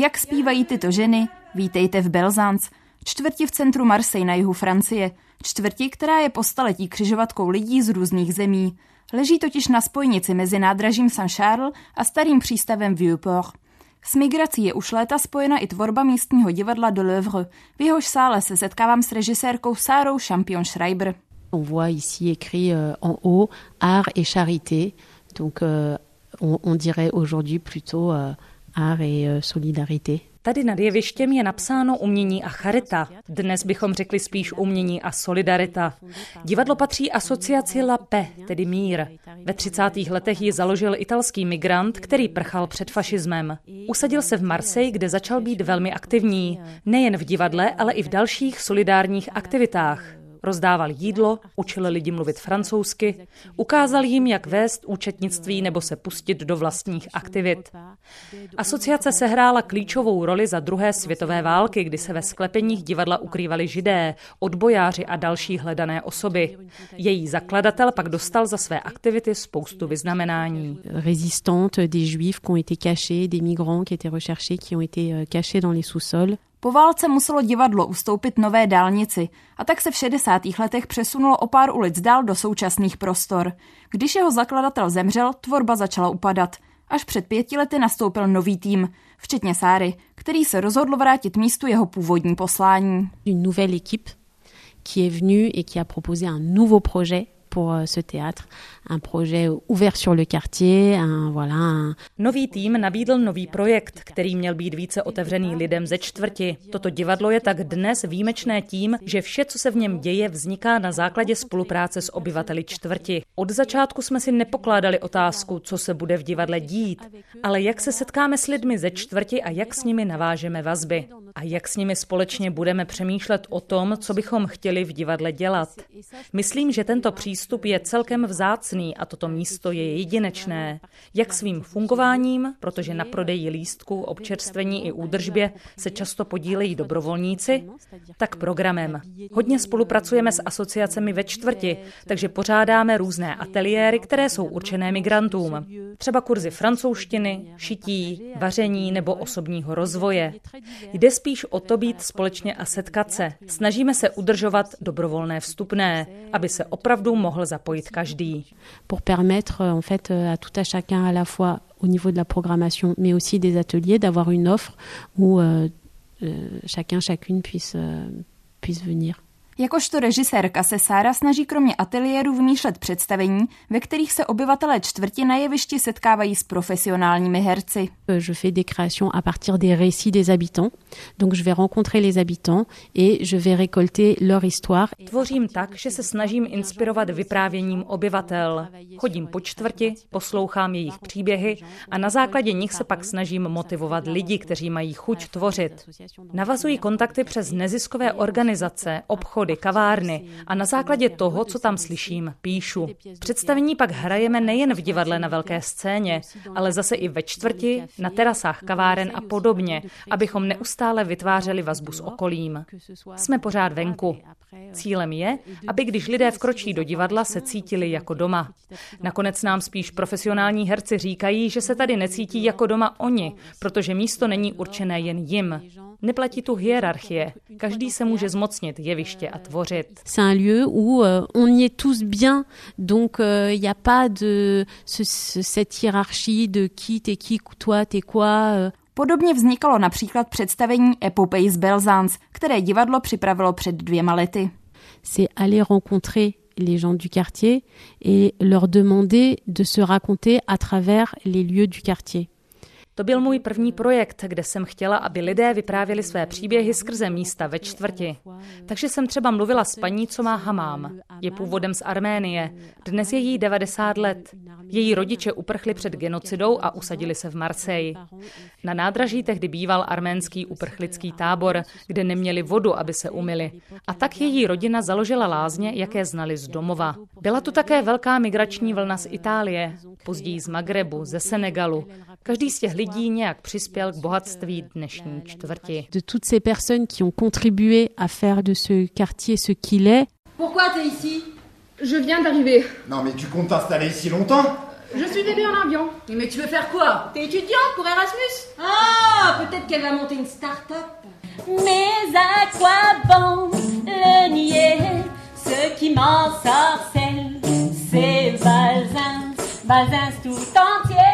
Jak zpívají tyto ženy? Vítejte v Belzans, čtvrti v centru Marseille na jihu Francie, čtvrti, která je po staletí křižovatkou lidí z různých zemí. Leží totiž na spojnici mezi nádražím Saint-Charles a starým přístavem Vieux-Port. S migrací je už léta spojena i tvorba místního divadla de l'Oeuvre. V jehož sále se setkávám s režisérkou Sárou Champion-Schreiber. On voit ici écrit euh, en haut art et charité. Donc euh, on, on dirait aujourd'hui plutôt euh, art et euh, solidarité. Tady nad jevištěm je napsáno umění a charita. Dnes bychom řekli spíš umění a solidarita. Divadlo patří asociaci La Paix, tedy mír. Ve 30. letech ji založil italský migrant, který prchal před fašismem. Usadil se v Marseille, kde začal být velmi aktivní. Nejen v divadle, ale i v dalších solidárních aktivitách. Rozdával jídlo, učil lidi mluvit francouzsky, ukázal jim, jak vést účetnictví nebo se pustit do vlastních aktivit. Asociace sehrála klíčovou roli za druhé světové války, kdy se ve sklepeních divadla ukrývali židé, odbojáři a další hledané osoby. Její zakladatel pak dostal za své aktivity spoustu vyznamenání. Résistantes, des juifs qui ont été cachés, des migrants qui étaient recherchés, qui ont été euh, cachés dans les sous-sols. Po válce muselo divadlo ustoupit nové dálnici a tak se v 60. letech přesunulo o pár ulic dál do současných prostor. Když jeho zakladatel zemřel, tvorba začala upadat. Až před pěti lety nastoupil nový tým, včetně Sáry, který se rozhodl vrátit místu jeho původní poslání. Une nouvelle équipe qui est venue et qui a proposé un nouveau projet pour euh, ce théâtre, un projet ouvert sur le quartier, un, voilà, un, Nový tým nabídl nový projekt, který měl být více otevřený lidem ze čtvrti. Toto divadlo je tak dnes výjimečné tím, že vše, co se v něm děje, vzniká na základě spolupráce s obyvateli čtvrti. Od začátku jsme si nepokládali otázku, co se bude v divadle dít, ale jak se setkáme s lidmi ze čtvrti a jak s nimi navážeme vazby. A jak s nimi společně budeme přemýšlet o tom, co bychom chtěli v divadle dělat. Myslím, že tento přístup je celkem vzácný a toto místo je jedinečné. Jak svým fungováním, protože na prodeji lístku, občerstvení i údržbě se často podílejí dobrovolníci, tak programem. Hodně spolupracujeme s asociacemi ve čtvrti, takže pořádáme různé ateliéry, které jsou určené migrantům. Třeba kurzy francouzštiny, šití, vaření nebo osobního rozvoje. Jde spíš o to být společně a setkat se. Snažíme se udržovat dobrovolné vstupné, aby se opravdu pour permettre euh, en fait euh, à tout à chacun à la fois au niveau de la programmation, mais aussi des ateliers, d'avoir une offre où euh, chacun, chacune puisse venir. Jakožto režisérka se Sára snaží kromě ateliéru vymýšlet představení, ve kterých se obyvatelé čtvrti na jevišti setkávají s profesionálními herci. Euh, Je fais des créations à partir des récits des habitants. Donc je vais rencontrer les habitants et je vais récolter leur histoire. Tvořím tak, že se snažím inspirovat vyprávěním obyvatel. Chodím po čtvrti, poslouchám jejich příběhy a na základě nich se pak snažím motivovat lidi, kteří mají chuť tvořit. Navazují kontakty přes neziskové organizace, obchody, kavárny a na základě toho, co tam slyším, píšu. Představení pak hrajeme nejen v divadle na velké scéně, ale zase i ve čtvrti, na terasách kaváren a podobně, abychom neustále vytvářeli vazbu s okolím. Jsme pořád venku. Cílem je, aby když lidé vkročí do divadla, se cítili jako doma. Nakonec nám spíš profesionální herci říkají, že se tady necítí jako doma oni, protože místo není určené jen jim. Neplatí tu hierarchie. Každý se může zmocnit jeviště a tvořit. C'est un lieu où euh, on y est tous bien, donc il n'y a pas de ce- ce- cette hiérarchie de qui t'es qui, toi t'es quoi. euh. Podobně vznikalo například představení Epopej z Belzans, které divadlo připravilo před dvěma lety. c'est aller rencontrer les gens du quartier et leur demander de se raconter à travers les lieux du quartier. To byl můj první projekt, kde jsem chtěla, aby lidé vyprávěli své příběhy skrze místa ve čtvrti. Takže jsem třeba mluvila s paní, co má hamám. Je původem z Arménie. Dnes je jí 90 let. Její rodiče uprchli před genocidou a usadili se v Marseille. Na nádraží tehdy býval arménský uprchlický tábor, kde neměli vodu, aby se umili. A tak její rodina založila lázně, jaké znali z domova. Byla tu také velká migrační vlna z Itálie, později z Magrebu, ze Senegalu. Každý z těch lidí nějak přispěl k bohatství dnešní čtvrti. De toutes ces personnes qui ont contribué à faire de ce quartier ce qu'il est. Pourquoi t'es ici? Je viens d'arriver. Non mais tu comptes t'installer ici longtemps? Je suis bébé en avion. Mais tu veux faire quoi? T'es étudiante pour Erasmus? Ah, peut-être qu'elle va monter une start-up. Mais à quoi bon le nier? Ce qui m'en sorcelle, c'est Balzins, Balzins tout entier.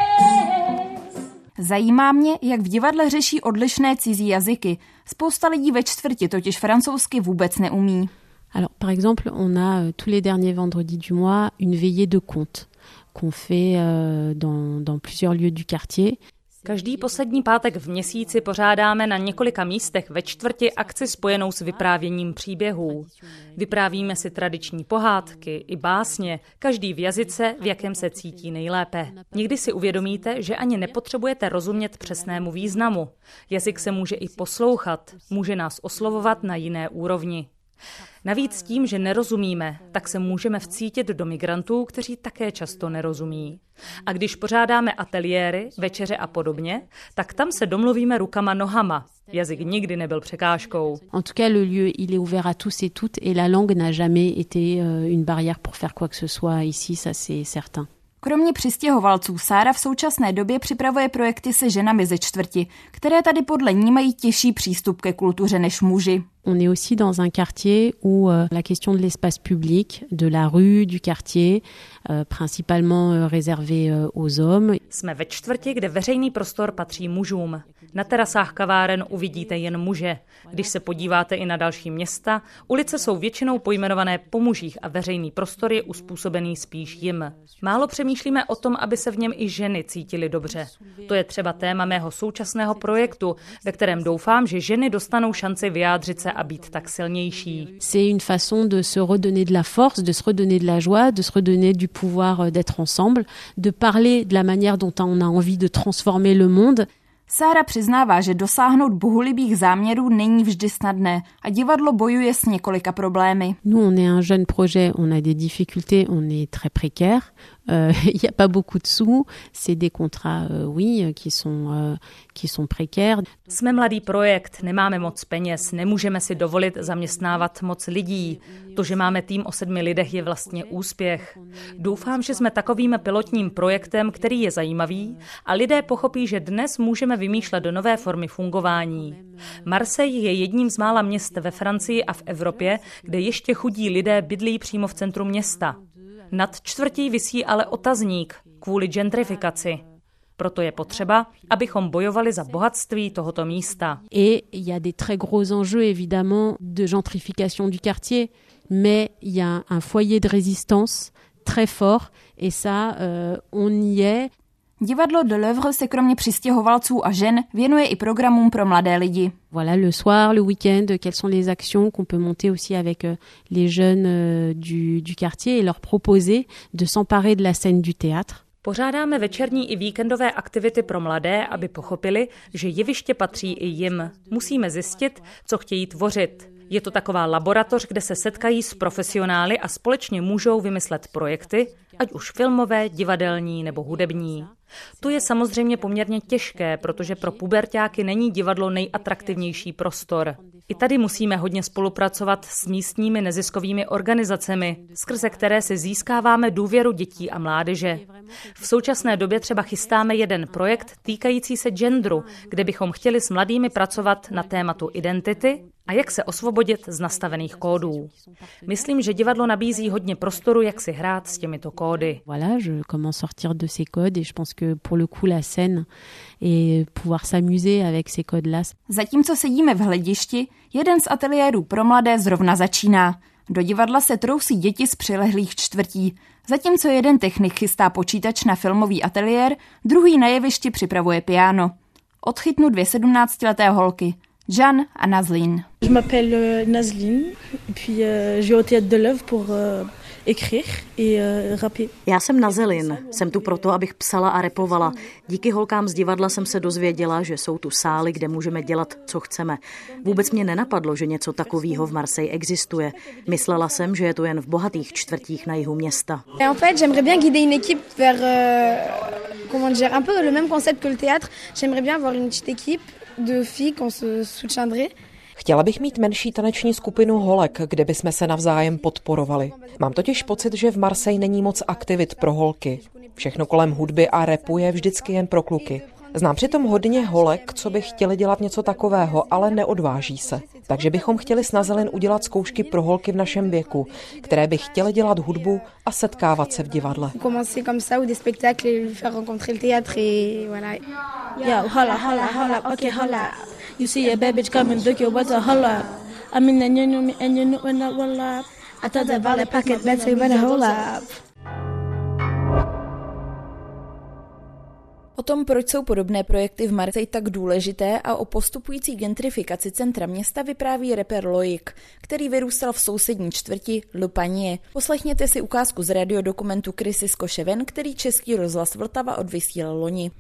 Zajímá mě, jak v divadle řeší odlišné cizí jazyky. Spousta lidí ve čtvrti totiž francouzsky vůbec neumí. Alors, par exemple, on a euh, tous les derniers vendredis du mois une veillée de contes qu'on fait euh, dans, dans plusieurs lieux du quartier. Každý poslední pátek v měsíci pořádáme na několika místech ve čtvrti akci spojenou s vyprávěním příběhů. Vyprávíme si tradiční pohádky i básně, každý v jazyce, v jakém se cítí nejlépe. Někdy si uvědomíte, že ani nepotřebujete rozumět přesnému významu. Jazyk se může i poslouchat, může nás oslovovat na jiné úrovni. Navíc tím, že nerozumíme, tak se můžeme vcítit do migrantů, kteří také často nerozumí. A když pořádáme ateliéry, večeře a podobně, tak tam se domluvíme rukama nohama. Jazyk nikdy nebyl překážkou. En tout cas, le lieu, il est ouvert à tous et toutes et la langue n'a jamais été euh, une barrière pour faire quoi que ce soit ici, ça c'est certain. Kromě přistěhovalců Sára v současné době připravuje projekty se ženami ze čtvrti, které tady podle ní mají těžší přístup ke kultuře než muži. On est aussi dans un quartier où euh, la question de l'espace public, de la rue, du quartier, euh, principalement euh, réservé euh, aux hommes. Jsme ve čtvrti, kde veřejný prostor patří mužům. Na terasách kaváren uvidíte jen muže. Když se podíváte i na další města, ulice jsou většinou pojmenované po mužích a veřejný prostor je uspůsobený spíš jim. Málo přemýšlíme o tom, aby se v něm i ženy cítily dobře. To je třeba téma mého současného projektu, ve kterém doufám, že ženy dostanou šanci vyjádřit se a být tak silnější. C'est une façon de se redonner de la force, de se redonner de la joie, de se redonner du pouvoir euh, d'être ensemble, de parler de la manière dont on a envie de transformer le monde. Sára přiznává, že dosáhnout bohulibých záměrů není vždy snadné a divadlo bojuje s několika problémy. Nous, on est un jeune projet, on a des difficultés, on est très précaire. Euh, Il n'y a pas beaucoup de sous. C'est des contrats, euh, oui, qui sont, euh, qui sont précaires. Jsme mladý projekt, nemáme moc peněz, nemůžeme si dovolit zaměstnávat moc lidí. To, že máme tým o sedmi lidech, je vlastně úspěch. Doufám, že jsme takovým pilotním projektem, který je zajímavý a lidé pochopí, že dnes můžeme vymýšlet do nové formy fungování. Marseille je jedním z mála měst ve Francii a v Evropě, kde ještě chudí lidé bydlí přímo v centru města. Nad čtvrtí visí ale otazník kvůli gentrifikaci. Proto je potřeba, abychom bojovali za bohatství tohoto místa. Et il y a des très gros enjeux, évidemment, de gentrification du quartier, mais il y a un foyer de résistance très fort, et ça, euh, on y est. Divadlo de l'Oeuvre se kromě přistěhovalců a žen věnuje i programům pro mladé lidi. Voilà, le soir, le week-end, quelles sont les actions qu'on peut monter aussi avec euh, les jeunes euh, du, du quartier et leur proposer de s'emparer de la scène du théâtre. Pořádáme večerní i víkendové aktivity pro mladé, aby pochopili, že jeviště patří i jim. Musíme zjistit, co chtějí tvořit. Je to taková laboratoř, kde se setkají s profesionály a společně můžou vymyslet projekty, ať už filmové, divadelní nebo hudební. To je samozřejmě poměrně těžké, protože pro pubertáky není divadlo nejatraktivnější prostor. I tady musíme hodně spolupracovat s místními neziskovými organizacemi, skrze které si získáváme důvěru dětí a mládeže. V současné době třeba chystáme jeden projekt týkající se genderu, kde bychom chtěli s mladými pracovat na tématu identity a jak se osvobodit z nastavených kódů. Myslím, že divadlo nabízí hodně prostoru, jak si hrát s těmito kódy. Voilà, je commence sortir de ces codes et je pense que pour le coup la scène et pouvoir s'amuser avec ces codes-là, Zatímco sedíme v hledišti, jeden z ateliérů pro mladé zrovna začíná. Do divadla se trousí děti z přilehlých čtvrtí. Zatímco jeden technik chystá počítač na filmový ateliér, druhý na jevišti připravuje piano. Odchytnu dvě sedmnáctileté holky, Jan a Nazlin. Je m'appelle euh, Nazline, et puis euh, je vais au théâtre de l'œuvre pour euh, euh. Já jsem Nazelin, jsem tu proto, abych psala a repovala. Díky holkám z divadla jsem se dozvěděla, že jsou tu sály, kde můžeme dělat, co chceme. Vůbec mě nenapadlo, že něco takového v Marseille existuje. Myslela jsem, že je to jen v bohatých čtvrtích na jihu města. Et en fait, j'aimerais bien guider une équipe vers, euh, comment dire, un peu le même concept que le théâtre. J'aimerais bien avoir une petite équipe de filles qu'on se soutiendrait. Chtěla bych mít menší taneční skupinu holek, kde bychom se navzájem podporovali. Mám totiž pocit, že v Marseille není moc aktivit pro holky. Všechno kolem hudby a repu je vždycky jen pro kluky. Znám přitom hodně holek, co by chtěli dělat něco takového, ale neodváží se. Takže bychom chtěli s Nazelin udělat zkoušky pro holky v našem věku, které by chtěly dělat hudbu a setkávat se v divadle. Holla, holla, holla, okay, holla. You see a bad bitch coming, look your a holla. I mean, and you know me, and you know when I will up. I thought about the pocket, let's say, better hold up. O tom, proč jsou podobné projekty v Marseille tak důležité a o postupující gentrifikaci centra města vypráví reper Loik, který vyrůstal v sousední čtvrti Le Panier. Poslechněte si ukázku z radiodokumentu Krysy Skoševen, který Český rozhlas Vltava odvysílal loni.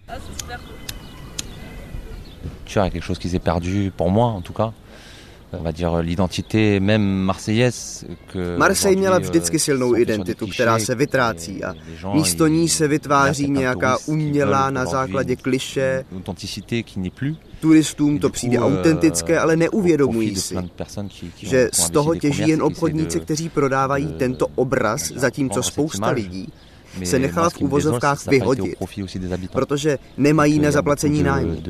Tu vois, quelque chose qui s'est perdu pour moi en tout cas. On va dire l'identité même marseillaise que Marseille měla vždycky euh, silnou identitu, která se vytrácí a místo ní se vytváří nějaká umělá na základě kliše. une authenticité qui n'est plus. Turistům to přijde euh, autentické, ale neuvědomují si, že z toho těží jen obchodníci, kteří prodávají tento obraz, zatímco spousta lidí se nechala v au vyhodit, protože nemají na euh, zaplacení nájmu.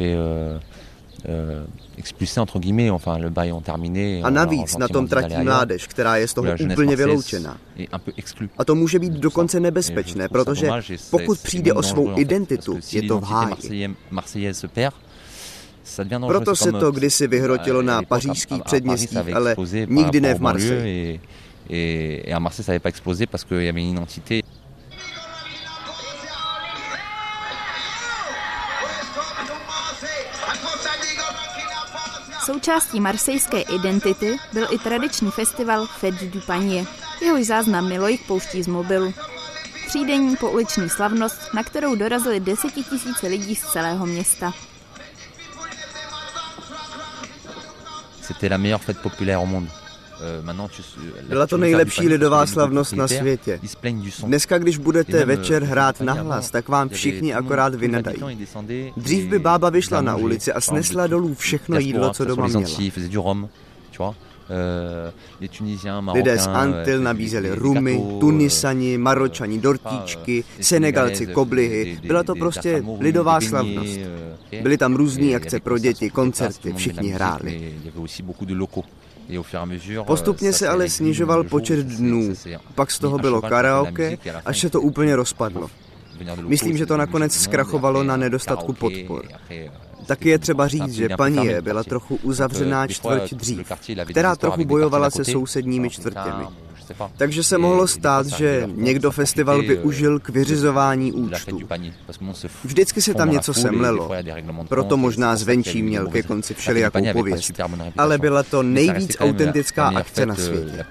euh, euh. A navíc na tom tratí mládež, která je z toho úplně vyloučena. A to může být dokonce nebezpečné, protože pokud přijde o svou identitu, je to v háji. Proto se to euh, kdysi vyhrotilo à na pařížských předměstích, ale nikdy ne v Marseille. Et, et, à Marseille, ça n'avait pas explosé parce qu'il y avait une identité. Součástí marsejské identity byl i tradiční festival Fête du Panier. Jehož záznam Milojk pouští z mobilu. Třídenní pouliční slavnost, na kterou dorazili desetitisíce lidí z celého města. C'était la meilleure fête populaire au monde. Euh, la Byla to nejlepší lidová slavnost na světě. Dneska, když budete večer euh, hrát nahlas, tak vám všichni akorát vynadají. Dřív by bába vyšla na ulici a snesla dolů všechno jídlo, co doma měla. Euh, Tunisiens, Lidé z euh, Antil nabízeli rumy, Tunisani, euh, Maročani, dortíčky, Senegalci, koblihy. Byla to prostě lidová slavnost. Byly tam různé akce pro děti, koncerty, všichni hráli. Postupně se ale snižoval počet dnů, pak z toho bylo karaoke, až se to úplně rozpadlo. Myslím, že to nakonec zkrachovalo na nedostatku podpor. Taky je třeba říct, že Panie byla trochu uzavřená čtvrť dřív, která trochu bojovala se sousedními čtvrtěmi. Takže se mohlo stát, že někdo festival využil k vyřizování účtu. Vždycky se tam něco semlelo, proto možná zvenčí měl ke konci všelijakou pověst. Ale byla to nejvíc autentická akce na světě.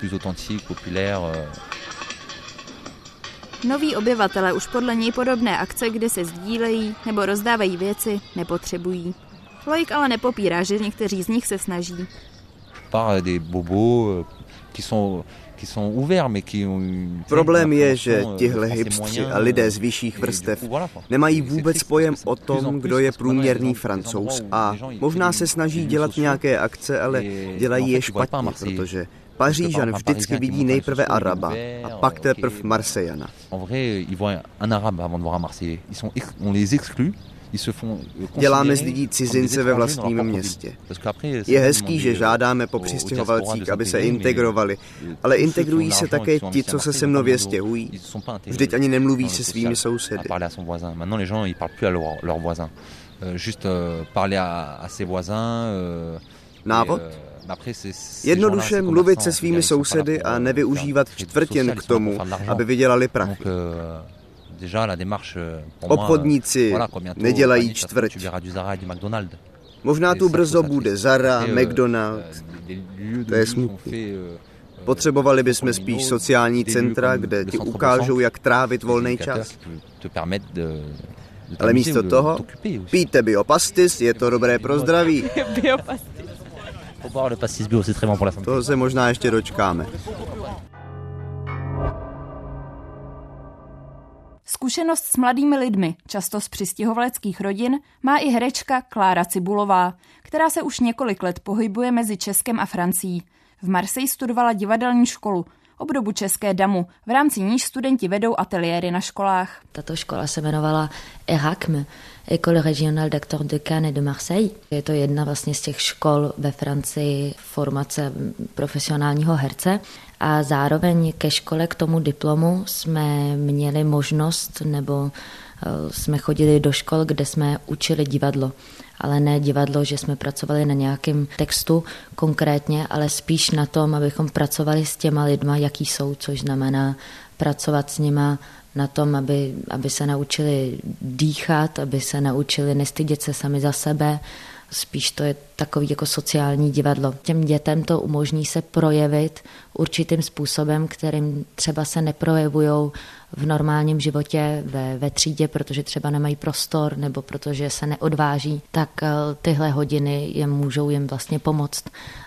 Noví obyvatele už podle něj podobné akce, kde se sdílejí nebo rozdávají věci, nepotřebují. Loik ale nepopírá, že někteří z nich se snaží. Par des bobos euh, qui sont qui sont ouverts, mais qui ont une- Problém je, že euh, tihle hipstři a lidé euh, z vyšších vrstev nemají vůbec pojem o tom, kdo je průměrný francouz a možná se snaží dělat nějaké akce, ale dělají je špatně, protože Pařížan vždycky vidí nejprve Araba a pak ok, teprv mais- Marsejana. Euh, Děláme z lidí cizince ve vlastním městě. Je hezký, že žádáme po aux- aux přistěhovalcích, aby se integrovali, mais ale integrují se také ti, co se sem nově stěhují. Vždyť ani nemluví se svými sousedy. Euh, euh, euh, Návod? Euh, Jednoduše mluvit se svými sousedy a nevyužívat čtvrtin k tomu, aby vydělali prachy. Obchodníci nedělají čtvrť. Možná tu brzo bude Zara, McDonald. To je smutný. Potřebovali bychom spíš sociální centra, kde ti ukážou, jak trávit volný čas. Ale místo toho pijte biopastis, je to dobré pro zdraví. Toho se možná ještě dočkáme. Zkušenost s mladými lidmi, často z přistěhovaleckých rodin, má i herečka Klára Cibulová, která se už několik let pohybuje mezi Českem a Francií. V Marseille studovala divadelní školu, obdobu České damu, v rámci níž studenti vedou ateliéry na školách. Tato škola se jmenovala ERACM, École régionale d'acteurs de Cannes de Marseille. Je to jedna vlastně z těch škol ve Francii formace profesionálního herce a zároveň ke škole k tomu diplomu jsme měli možnost nebo eh, jsme chodili do škol, kde jsme učili divadlo ale ne divadlo, že jsme pracovali na nějakém textu konkrétně, ale spíš na tom, abychom pracovali s těma lidma, jaký jsou, což znamená pracovat s nima na tom, aby, aby se naučili dýchat, aby se naučili nestydět se sami za sebe, spíš to je takový jako sociální divadlo. Těm dětem to umožní se projevit určitým způsobem, kterým třeba se neprojevují v normálním životě ve, ve třídě, protože třeba nemají prostor nebo protože se neodváží, tak eh, tyhle hodiny jim můžou jim vlastně pomoct.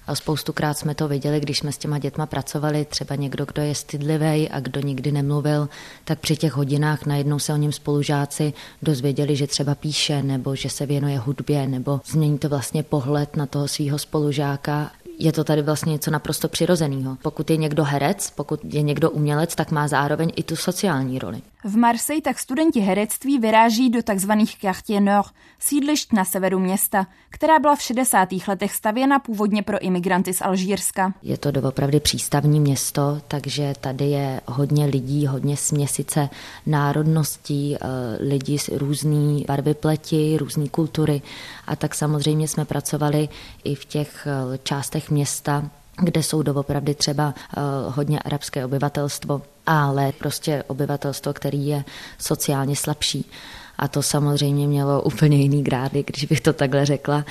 A spoustukrát jsme to viděli, když jsme s těma dětma pracovali, třeba někdo, kdo je stydlivý a kdo nikdy nemluvil, tak při těch hodinách najednou se o něm spolužáci dozvěděli, že třeba píše nebo že se věnuje hudbě nebo změní to vlastně pohled na toho svého spolužáka je to tady vlastně něco naprosto přirozeného. Pokud je někdo herec, pokud je někdo umělec, tak má zároveň i tu sociální roli. V Marseille tak studenti herectví vyráží do tzv. Quartier Nord, sídlišť na severu města, která byla v 60. letech stavěna původně pro imigranty z Alžírska. Je to doopravdy přístavní město, takže tady je hodně lidí, hodně směsice národností, eh, lidí z různé barvy pleti, různé kultury. A tak samozřejmě jsme pracovali i v těch eh, částech města, kde jsou doopravdy třeba uh, hodně arabské obyvatelstvo, ale prostě obyvatelstvo, který je sociálně slabší. A to samozřejmě mělo úplně jiný grády, když bych to takhle řekla,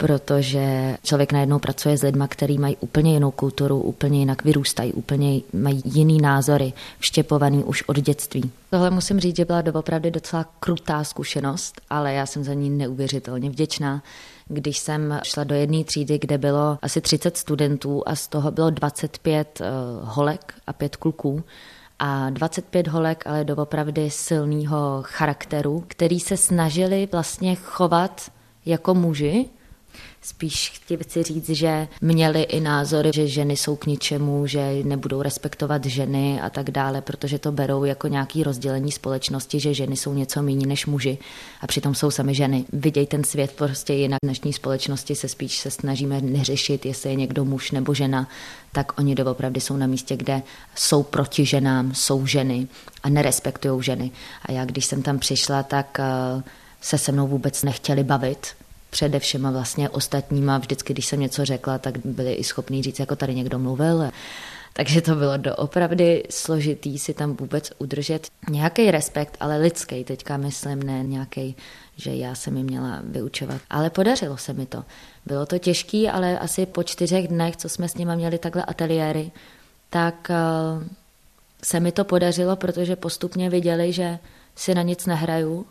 protože člověk najednou pracuje s lidmi, kteří mají úplně jinou kulturu, úplně jinak vyrůstají, úplně mají jiný názory, vštěpovaný už od dětství. Tohle musím říct, že byla doopravdy docela krutá zkušenost, ale já jsem za ní neuvěřitelně vděčná, když jsem šla do jedné třídy, kde bylo asi 30 studentů a z toho bylo 25 eh, holek a pět kluků. A 25 holek, ale doopravdy silného charakteru, který se snažili vlastně chovat jako muži, Spíš chci říct, že měli i názory, že ženy jsou k ničemu, že nebudou respektovat ženy a tak dále, protože to berou jako nějaký rozdělení společnosti, že ženy jsou něco méně než muži a přitom jsou sami ženy. Vidějí ten svět prostě jinak. V dnešní společnosti se spíš se snažíme neřešit, jestli je někdo muž nebo žena, tak oni doopravdy jsou na místě, kde jsou proti ženám, jsou ženy a nerespektují ženy. A já, když jsem tam přišla, tak eh, se se mnou vůbec nechtěli bavit, především a vlastně ostatníma. Vždycky, když jsem něco řekla, tak byli i schopní říct, jako tady někdo mluvil. Takže to bylo doopravdy složitý si tam vůbec udržet nějaký respekt, ale lidský teďka myslím, ne nějaký, že já jsem mi měla vyučovat. Ale podařilo se mi to. Bylo to těžký, ale asi po čtyřech dnech, co jsme s nimi měli takhle ateliéry, tak uh, se mi to podařilo, protože postupně viděli, že si na nic nehraju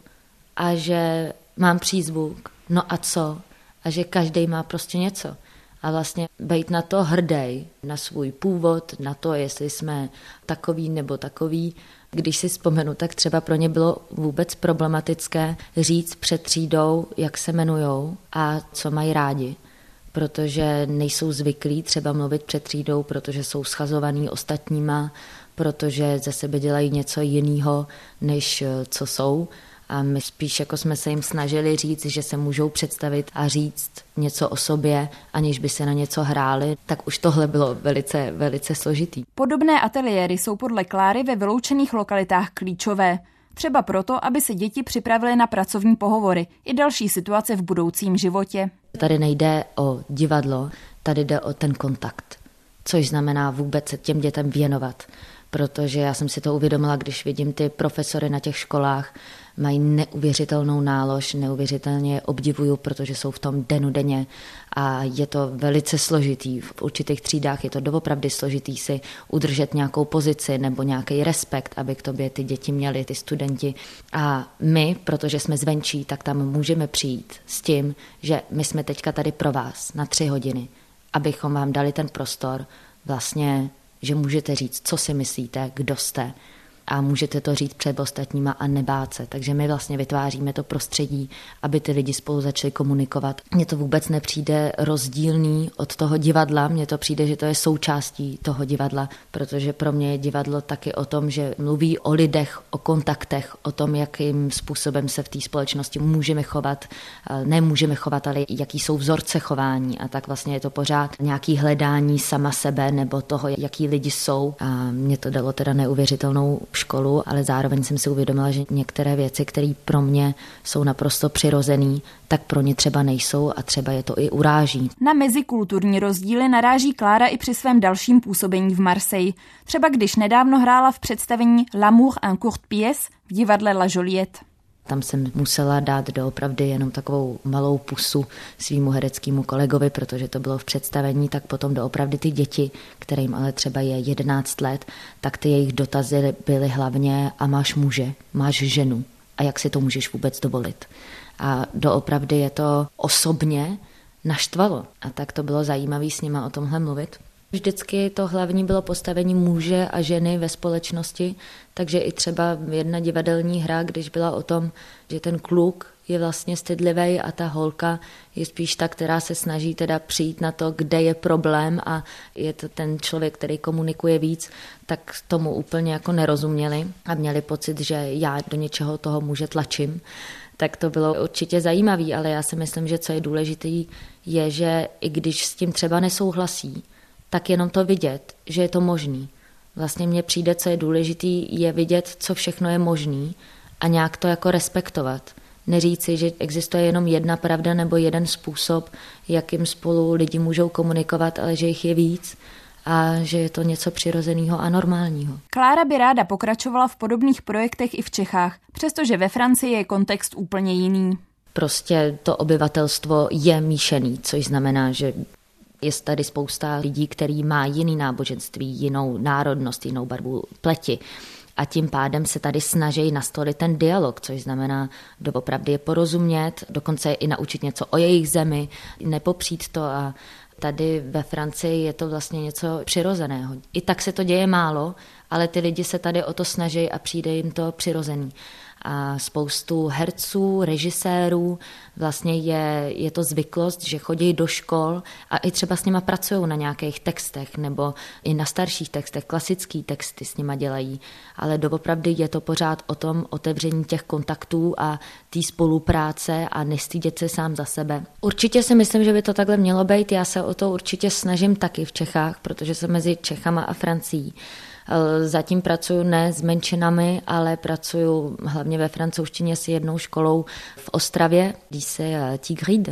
a že mám přízvuk, no a co? A že každý má prostě něco. A vlastně být na to hrdý, na svůj původ, na to, jestli jsme takový nebo takový. Když si vzpomenu, tak třeba pro ně bylo vůbec problematické říct před třídou, jak se jmenujou a co mají rádi protože nejsou zvyklí třeba mluvit před třídou, protože jsou schazovaní ostatníma, protože ze sebe dělají něco jiného, než co jsou a my spíš jako jsme se jim snažili říct, že se můžou představit a říct něco o sobě, aniž by se na něco hráli, tak už tohle bylo velice, velice složitý. Podobné ateliéry jsou podle Kláry ve vyloučených lokalitách klíčové. Třeba proto, aby se děti připravily na pracovní pohovory i další situace v budoucím životě. Tady nejde o divadlo, Tady jde o ten kontakt, což znamená vůbec se těm dětem věnovat protože já jsem si to uvědomila, když vidím ty profesory na těch školách, mají neuvěřitelnou nálož, neuvěřitelně je obdivuju, protože jsou v tom denně a je to velice složitý. V určitých třídách je to doopravdy složitý si udržet nějakou pozici nebo nějaký respekt, aby k tobě ty děti měly, ty studenti. A my, protože jsme zvenčí, tak tam můžeme přijít s tím, že my jsme teďka tady pro vás na tři hodiny, abychom vám dali ten prostor vlastně že můžete říct, co si myslíte, kdo jste a můžete to říct před ostatníma a nebát se. Takže my vlastně vytváříme to prostředí, aby ty lidi spolu začali komunikovat. Mně to vůbec nepřijde rozdílný od toho divadla, mně to přijde, že to je součástí toho divadla, protože pro mě je divadlo taky o tom, že mluví o lidech, o kontaktech, o tom, jakým způsobem se v té společnosti můžeme chovat, nemůžeme chovat, ale jaký jsou vzorce chování a tak vlastně je to pořád nějaký hledání sama sebe nebo toho, jaký lidi jsou a mě to dalo teda neuvěřitelnou školu, ale zároveň jsem si uvědomila, že některé věci, které pro mě jsou naprosto přirozené, tak pro ně třeba nejsou a třeba je to i uráží. Na mezikulturní rozdíly naráží Klára i při svém dalším působení v Marseille. Třeba když nedávno hrála v představení L'amour en courte pièce v divadle La Joliette. Tam jsem musela dát doopravdy jenom takovou malou pusu svýmu hereckému kolegovi, protože to bylo v představení, tak potom doopravdy ty děti, kterým ale třeba je 11 let, tak ty jejich dotazy byly hlavně a máš muže, máš ženu a jak si to můžeš vůbec dovolit. A doopravdy je to osobně naštvalo. A tak to bylo zajímavé s nima o tomhle mluvit. Vždycky to hlavní bylo postavení muže a ženy ve společnosti, takže i třeba jedna divadelní hra, když byla o tom, že ten kluk je vlastně stydlivý a ta holka je spíš ta, která se snaží teda přijít na to, kde je problém a je to ten člověk, který komunikuje víc, tak tomu úplně jako nerozuměli a měli pocit, že já do něčeho toho muže tlačím. Tak to bylo určitě zajímavé, ale já si myslím, že co je důležité, je, že i když s tím třeba nesouhlasí, tak jenom to vidět, že je to možný. Vlastně mně přijde, co je důležitý, je vidět, co všechno je možný a nějak to jako respektovat. Neříci, že existuje jenom jedna pravda nebo jeden způsob, jakým spolu lidi můžou komunikovat, ale že jich je víc a že je to něco přirozeného a normálního. Klára by ráda pokračovala v podobných projektech i v Čechách, přestože ve Francii je kontext úplně jiný. Prostě to obyvatelstvo je míšený, což znamená, že je tady spousta lidí, který má jiný náboženství, jinou národnost, jinou barvu pleti. A tím pádem se tady snaží nastolit ten dialog, což znamená doopravdy je porozumět, dokonce i naučit něco o jejich zemi, nepopřít to a tady ve Francii je to vlastně něco přirozeného. I tak se to děje málo, ale ty lidi se tady o to snaží a přijde jim to přirozený a spoustu herců, režisérů, vlastně je, je to zvyklost, že chodí do škol a i třeba s nima pracují na nějakých textech nebo i na starších textech, klasický texty s nima dělají, ale doopravdy je to pořád o tom otevření těch kontaktů a té spolupráce a nestydět se sám za sebe. Určitě si myslím, že by to takhle mělo být, já se o to určitě snažím taky v Čechách, protože jsem mezi Čechama a Francií. Eh, zatím pracuji ne s menšinami, ale pracuji hlavně ve francouzštině s jednou školou v Ostravě, se eh, Tigrid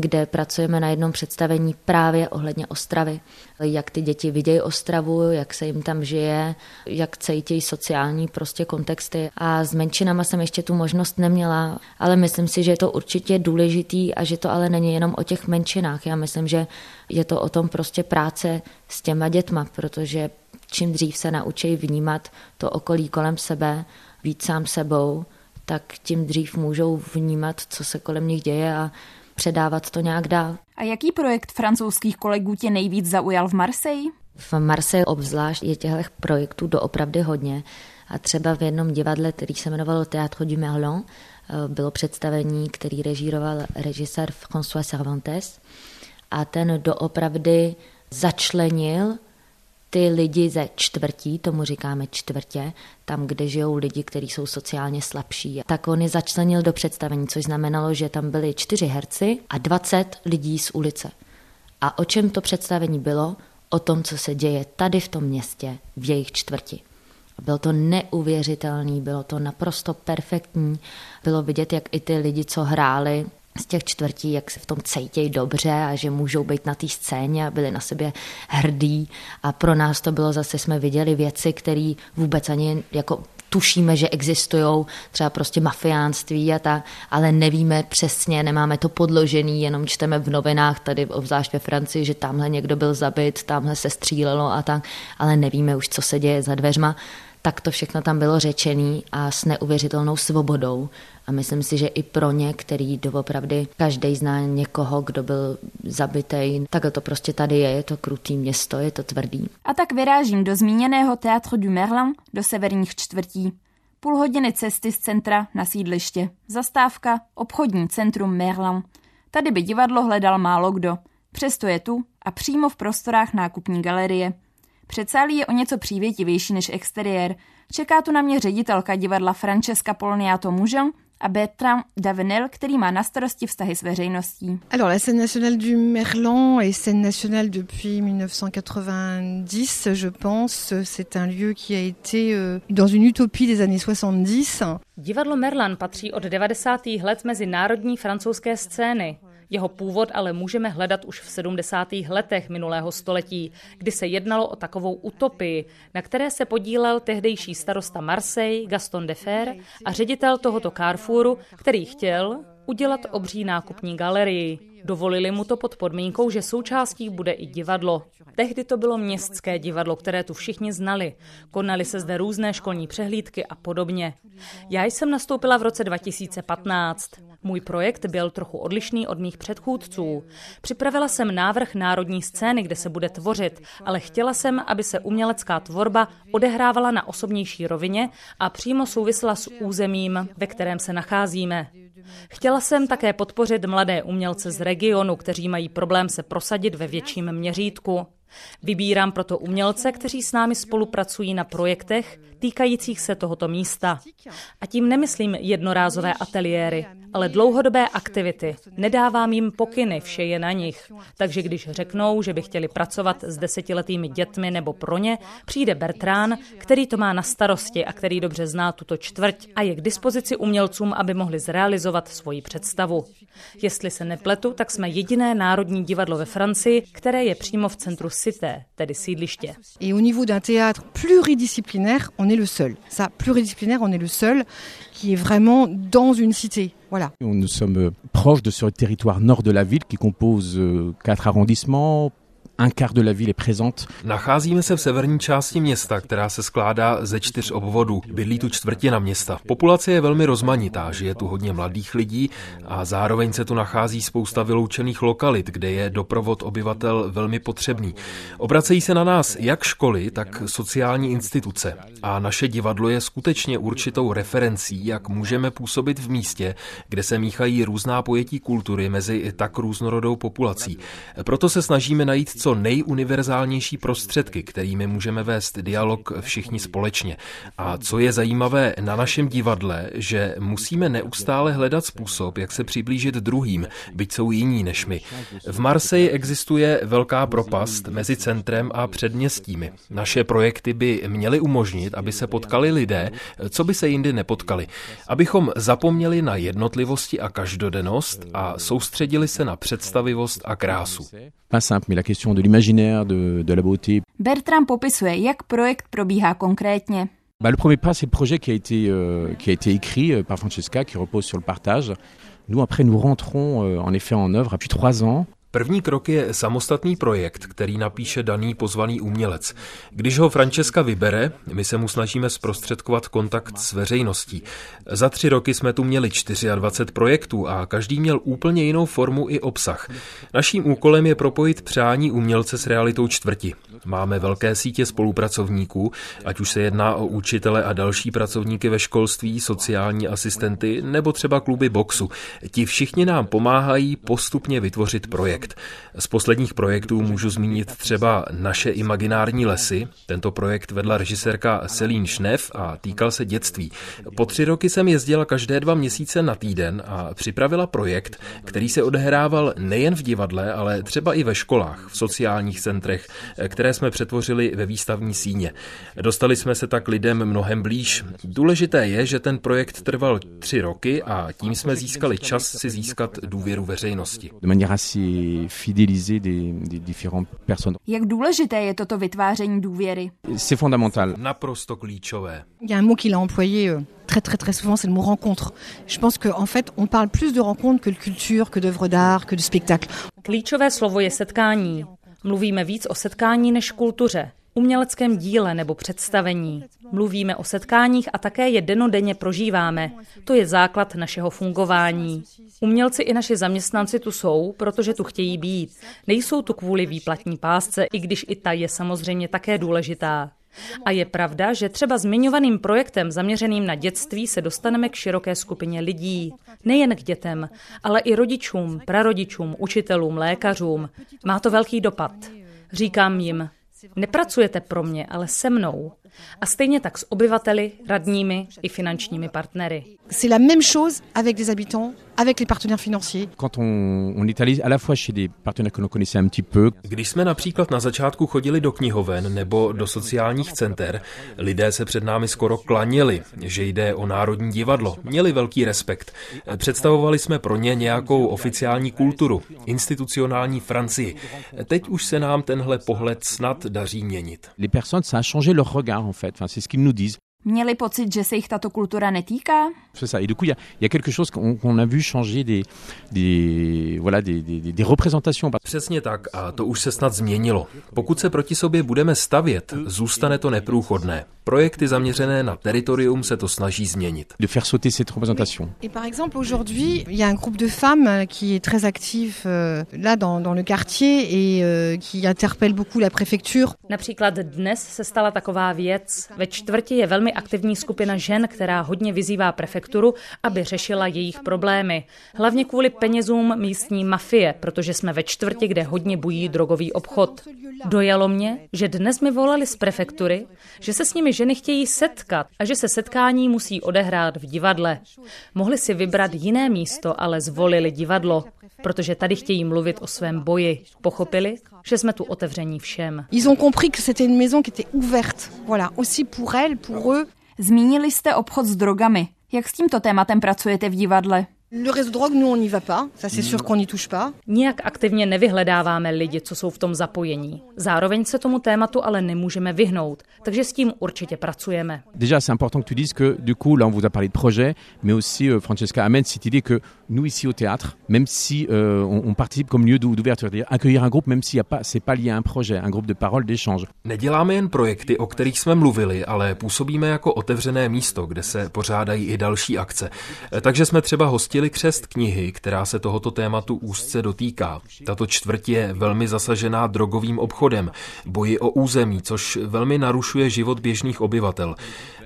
kde pracujeme na jednom představení právě ohledně Ostravy. Jak ty děti vidějí Ostravu, jak se jim tam žije, jak cítí sociální prostě kontexty. A s menšinama jsem ještě tu možnost neměla, ale myslím si, že je to určitě důležitý a že to ale není jenom o těch menšinách. Já myslím, že je to o tom prostě práce s těma dětma, protože čím dřív se naučí vnímat to okolí kolem sebe, víc sám sebou, tak tím dřív můžou vnímat, co se kolem nich děje a předávat to nějak dál. A jaký projekt francouzských kolegů tě nejvíc zaujal v Marseille? V Marseille obzvlášť je těchto projektů doopravdy hodně. A třeba v jednom divadle, který se jmenovalo Théâtre du Merlon, eh, bylo představení, který režíroval režisér François Cervantes a ten doopravdy začlenil ty lidi ze čtvrtí, tomu říkáme čtvrtě, tam, kde žijou lidi, kteří jsou sociálně slabší, tak on je začlenil do představení, což znamenalo, že tam byli čtyři herci a 20 lidí z ulice. A o čem to představení bylo? O tom, co se děje tady v tom městě, v jejich čtvrti. Bylo to neuvěřitelný, bylo to naprosto perfektní. Bylo vidět, jak i ty lidi, co hráli, z těch čtvrtí, jak se v tom cítějí dobře a že můžou být na té scéně a byli na sebe hrdí. A pro nás to bylo zase, jsme viděli věci, které vůbec ani jako tušíme, že existují třeba prostě mafiánství a tak, ale nevíme přesně, nemáme to podložený, jenom čteme v novinách tady, obzvlášť ve Francii, že tamhle někdo byl zabit, tamhle se střílelo a tak, ale nevíme už, co se děje za dveřma tak to všechno tam bylo řečený a s neuvěřitelnou svobodou. A myslím si, že i pro ně, který doopravdy každý zná někoho, kdo byl zabitý, tak to prostě tady je, je to krutý město, je to tvrdý. A tak vyrážím do zmíněného Teatru du Merlin do severních čtvrtí. Půl hodiny cesty z centra na sídliště. Zastávka, obchodní centrum Merlin. Tady by divadlo hledal málo kdo. Přesto je tu a přímo v prostorách nákupní galerie – Předsálí je o něco přívětivější než exteriér. Čeká tu na mě ředitelka divadla Francesca Polniato Mužel a Bertrand Davenel, který má na starosti vztahy s veřejností. Alors, la scène nationale du Merlan est scène nationale depuis 1990, je pense. C'est un lieu qui a été euh, dans une utopie des années 70. Divadlo Merlan patří od 90. let mezi národní francouzské scény. Jeho původ ale můžeme hledat už v 70. letech minulého století, kdy se jednalo o takovou utopii, na které se podílel tehdejší starosta Marseille Gaston de Fer a ředitel tohoto Carrefouru, který chtěl udělat obří nákupní galerii. Dovolili mu to pod podmínkou, že součástí bude i divadlo. Tehdy to bylo městské divadlo, které tu všichni znali. Konaly se zde různé školní přehlídky a podobně. Já jsem nastoupila v roce 2015. Můj projekt byl trochu odlišný od mých předchůdců. Připravila jsem návrh národní scény, kde se bude tvořit, ale chtěla jsem, aby se umělecká tvorba odehrávala na osobnější rovině a přímo souvisela s územím, ve kterém se nacházíme. Chtěla jsem také podpořit mladé umělce z regionu, kteří mají problém se prosadit ve větším měřítku. Vybírám proto umělce, kteří s námi spolupracují na projektech týkajících se tohoto místa. A tím nemyslím jednorázové ateliéry, ale dlouhodobé aktivity. Nedávám jim pokyny, vše je na nich. Takže když řeknou, že by chtěli pracovat s desetiletými dětmi nebo pro ně, přijde Bertrán, který to má na starosti a který dobře zná tuto čtvrť a je k dispozici umělcům, aby mohli zrealizovat svoji představu. Jestli se nepletu, tak jsme jediné národní divadlo ve Francii, které je přímo v centru cité, tedy sídliště. Et au niveau d'un théâtre pluridisciplinaire, on est le seul. Ça, pluridisciplinaire, on est le seul qui est vraiment dans une cité. Voilà. Nous sommes proches de ce territoire nord de la ville qui compose euh, quatre arrondissements, un quart de la ville est présente. Nacházíme se v severní části města, která se skládá ze čtyř obvodů. Bydlí tu čtvrtina města. Populace je velmi rozmanitá, žije tu hodně mladých lidí a zároveň se tu nachází spousta vyloučených lokalit, kde je doprovod obyvatel velmi potřebný. Obracejí se na nás jak školy, tak sociální instituce. A naše divadlo je skutečně určitou referencí, jak můžeme působit v místě, kde se míchají různá pojetí kultury mezi tak různorodou populací. Proto se snažíme najít co co nejuniverzálnější prostředky, kterými můžeme vést dialog všichni společně. A co je zajímavé na našem divadle, že musíme neustále hledat způsob, jak se přiblížit druhým, byť jsou jiní než my. V Marseji existuje velká propast mezi centrem a předměstími. Naše projekty by měly umožnit, aby se potkali lidé, co by se jindy nepotkali. Abychom zapomněli na jednotlivosti a každodennost a soustředili se na představivost a krásu. Pas simple, mais la question de l'imaginaire, de, de la beauté. Bertrand popisuje, jak projekt probíhá konkrétně. Bah, le premier pas, c'est le projet qui a été, euh, qui a été écrit euh, par Francesca, qui repose sur le partage. Nous, après, nous rentrons euh, en effet en œuvre depuis trois ans. První krok je samostatný projekt, který napíše daný pozvaný umělec. Když ho Francesca vybere, my se mu snažíme zprostředkovat kontakt s veřejností. Za tři roky jsme tu měli 24 projektů a každý měl úplně jinou formu i obsah. Naším úkolem je propojit přání umělce s realitou čtvrti. Máme velké sítě spolupracovníků, ať už se jedná o učitele a další pracovníky ve školství, sociální asistenty nebo třeba kluby boxu. Ti všichni nám pomáhají postupně vytvořit projekt. Projekt. Z posledních projektů můžu zmínit třeba Naše imaginární lesy. Tento projekt vedla režisérka Selín Šnev a týkal se dětství. Po tři roky jsem jezdila každé dva měsíce na týden a připravila projekt, který se odehrával nejen v divadle, ale třeba i ve školách, v sociálních centrech, které jsme přetvořili ve výstavní síně. Dostali jsme se tak lidem mnohem blíž. Důležité je, že ten projekt trval tři roky a tím jsme získali čas si získat důvěru veřejnosti. Jak důležité je toto vytváření důvěry? C'est fondamental. Naprosto klíčové. Il y a un mot qu'il a employé euh, très très très souvent, c'est le mot rencontre. Je pense qu'en en fait, on parle plus de rencontre que de culture, que d'œuvres d'art, que de spectacle. Klíčové slovo je setkání. Mluvíme víc o setkání než kultuře uměleckém díle nebo představení. Mluvíme o setkáních a také je denodenně prožíváme. To je základ našeho fungování. Umělci i naši zaměstnanci tu jsou, protože tu chtějí být. Nejsou tu kvůli výplatní pásce, i když i ta je samozřejmě také důležitá. A je pravda, že třeba zmiňovaným projektem zaměřeným na dětství se dostaneme k široké skupině lidí. Nejen k dětem, ale i rodičům, prarodičům, učitelům, lékařům. Má to velký dopad. Říkám jim, Nepracujete pro mě, ale se mnou. A stejně tak s obyvateli, radními i finančními partnery. C'est la même chose avec les habitants, avec les partenaires financiers. Quand on, on est allé à la fois chez des partenaires que l'on connaissait un petit peu. Když jsme například na začátku chodili do knihoven nebo do sociálních center, lidé se před námi skoro klaněli, že jde o Národní divadlo. Měli velký respekt. Představovali jsme pro ně nějakou oficiální kulturu, institucionální Francii. Teď už se nám tenhle pohled snad daří měnit. Les personnes, ça a changé leur regard en fait. C'est ce qu'ils nous disent. Měli pocit, že se jich tato kultura netýká? C'est ça. Et du coup, il y a, y a quelque chose qu'on qu a vu changer des, des, voilà, des, des, des représentations. Přesně tak a to už se snad změnilo. Pokud se proti sobě budeme stavět, zůstane to neprůchodné. Projekty zaměřené na teritorium se to snaží změnit. De faire sauter cette représentation. Et par exemple, aujourd'hui, il y a un groupe de femmes qui est très actif euh, là dans, dans le quartier et euh, qui interpelle beaucoup la préfecture. Například dnes se stala taková věc. Ve čtvrti je velmi aktivní skupina žen, která hodně vyzývá prefekturu, aby řešila jejich problémy. Hlavně kvůli penězům místní mafie, protože jsme ve čtvrti, kde hodně bují drogový obchod. Dojalo mě, že dnes mi volali z prefektury, že se s nimi ženy chtějí setkat a že se setkání musí odehrát v divadle. Mohli si vybrat jiné místo, ale zvolili divadlo, protože tady chtějí mluvit o svém boji. Pochopili, že jsme tu otevření všem. Ils ont compris que c'était une maison qui était ouverte, voilà, aussi pour elles, pour eux. Zmínili jste obchod s drogami. Jak s tímto tématem pracujete v divadle? Le réseau drogue, nous, on n'y va pas. Ça, c'est sûr qu'on n'y touche pas. Nijak aktivně nevyhledáváme lidi, co jsou v tom zapojení. Zároveň se tomu tématu ale nemůžeme vyhnout, takže s tím určitě pracujeme. Déjà, c'est important que tu dises que, du coup, là, on vous a parlé de projet, mais aussi, euh, Francesca amène cette idée que nous, ici au théâtre, même si euh, on, on participe comme lieu d'ouverture, c'est-à-dire accueillir un groupe, même s'il y a pas, c'est pas lié à un projet, un groupe de parole, d'échange. Neděláme jen projekty, o kterých jsme mluvili, ale působíme jako otevřené místo, kde se pořádají i další akce. Takže jsme třeba hostili křest knihy, která se tohoto tématu úzce dotýká. Tato čtvrť je velmi zasažená drogovým obchodem, boji o území, což velmi narušuje život běžných obyvatel.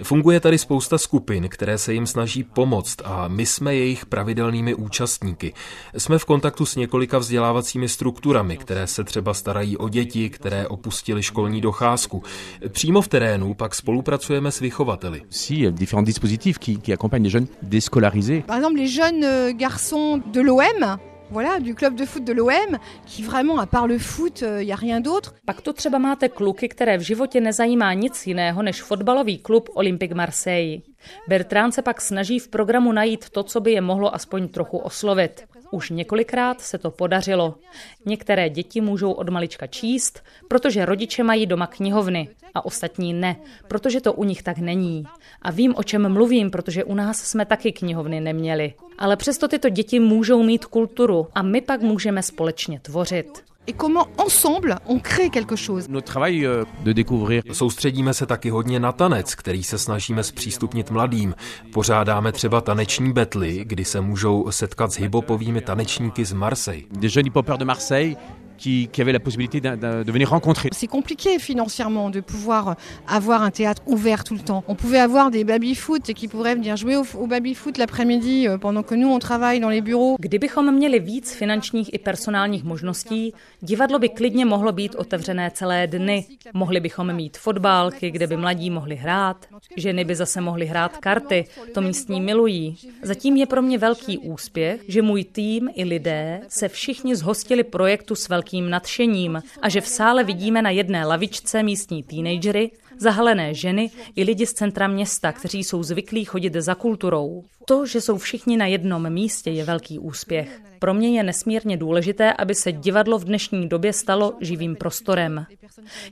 Funguje tady spousta skupin, které se jim snaží pomoct a my jsme jejich pravidelnými účastníky. Jsme v kontaktu s několika vzdělávacími strukturami, které se třeba starají o děti, které opustili školní docházku. Přímo v terénu pak spolupracujeme s vychovateli. Si, différents dispositifs qui, qui accompagnent les jeunes déscolarisés. Par exemple, les jeunes euh, garçons de l'OM, voilà, du club de foot de l'OM, qui vraiment, à part le foot, euh, n'y a rien d'autre. Pak tu třeba máte kluky, které v životě nezajímá nic jiného než fotbalový klub Olympique Marseille. Bertrand se pak snaží v programu najít to, co by je mohlo aspoň trochu oslovit. Už několikrát se to podařilo. Některé děti můžou od malička číst, protože rodiče mají doma knihovny a ostatní ne, protože to u nich tak není. A vím, o čem mluvím, protože u nás jsme taky knihovny neměli. Ale přesto tyto děti můžou mít kulturu a my pak můžeme společně tvořit. Et comment ensemble on crée quelque chose. Notre travail euh, de découvrir. Soustředíme se taky hodně na tanec, který se snažíme zpřístupnit mladým. Pořádáme třeba taneční betly, kdy se můžou setkat s hibopovými tanečníky z Marseille. Des jeunes hip de Marseille qui, qui avaient la possibilité de, de, de venir rencontrer. C'est compliqué financièrement de pouvoir avoir un théâtre ouvert tout le temps. On pouvait avoir des baby-foot qui pourraient venir jouer au, au baby-foot l'après-midi pendant que nous on travaille dans les bureaux. Kdybychom měli víc finančních i personálních možností, divadlo by klidně mohlo být otevřené celé dny. Mohli bychom mít fotbálky, kde by mladí mohli hrát, ženy by zase mohly hrát karty, to místní milují. Zatím je pro mě velký úspěch, že můj tým i lidé se všichni zhostili projektu s velkým nadšením a že v sále vidíme na jedné lavičce místní teenagery, zahalené ženy i lidi z centra města, kteří jsou zvyklí chodit za kulturou. To, že jsou všichni na jednom místě, je velký úspěch. Pro mě je nesmírně důležité, aby se divadlo v dnešní době stalo živým prostorem.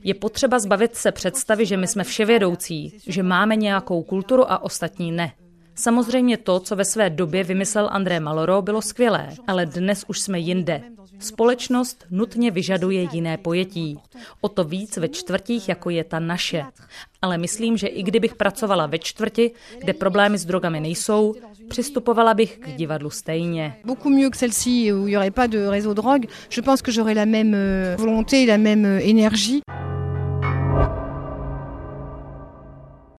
Je potřeba zbavit se představy, že my jsme vševědoucí, že máme nějakou kulturu a ostatní ne. Samozřejmě to, co ve své době vymyslel André Maloro, bylo skvělé, ale dnes už jsme jinde. Společnost nutně vyžaduje jiné pojetí. O to víc ve čtvrtích, jako je ta naše. Ale myslím, že i kdybych pracovala ve čtvrti, kde problémy s drogami nejsou, přistupovala bych k divadlu stejně. Je pense que j'aurais la même euh, volonté, la même euh, énergie.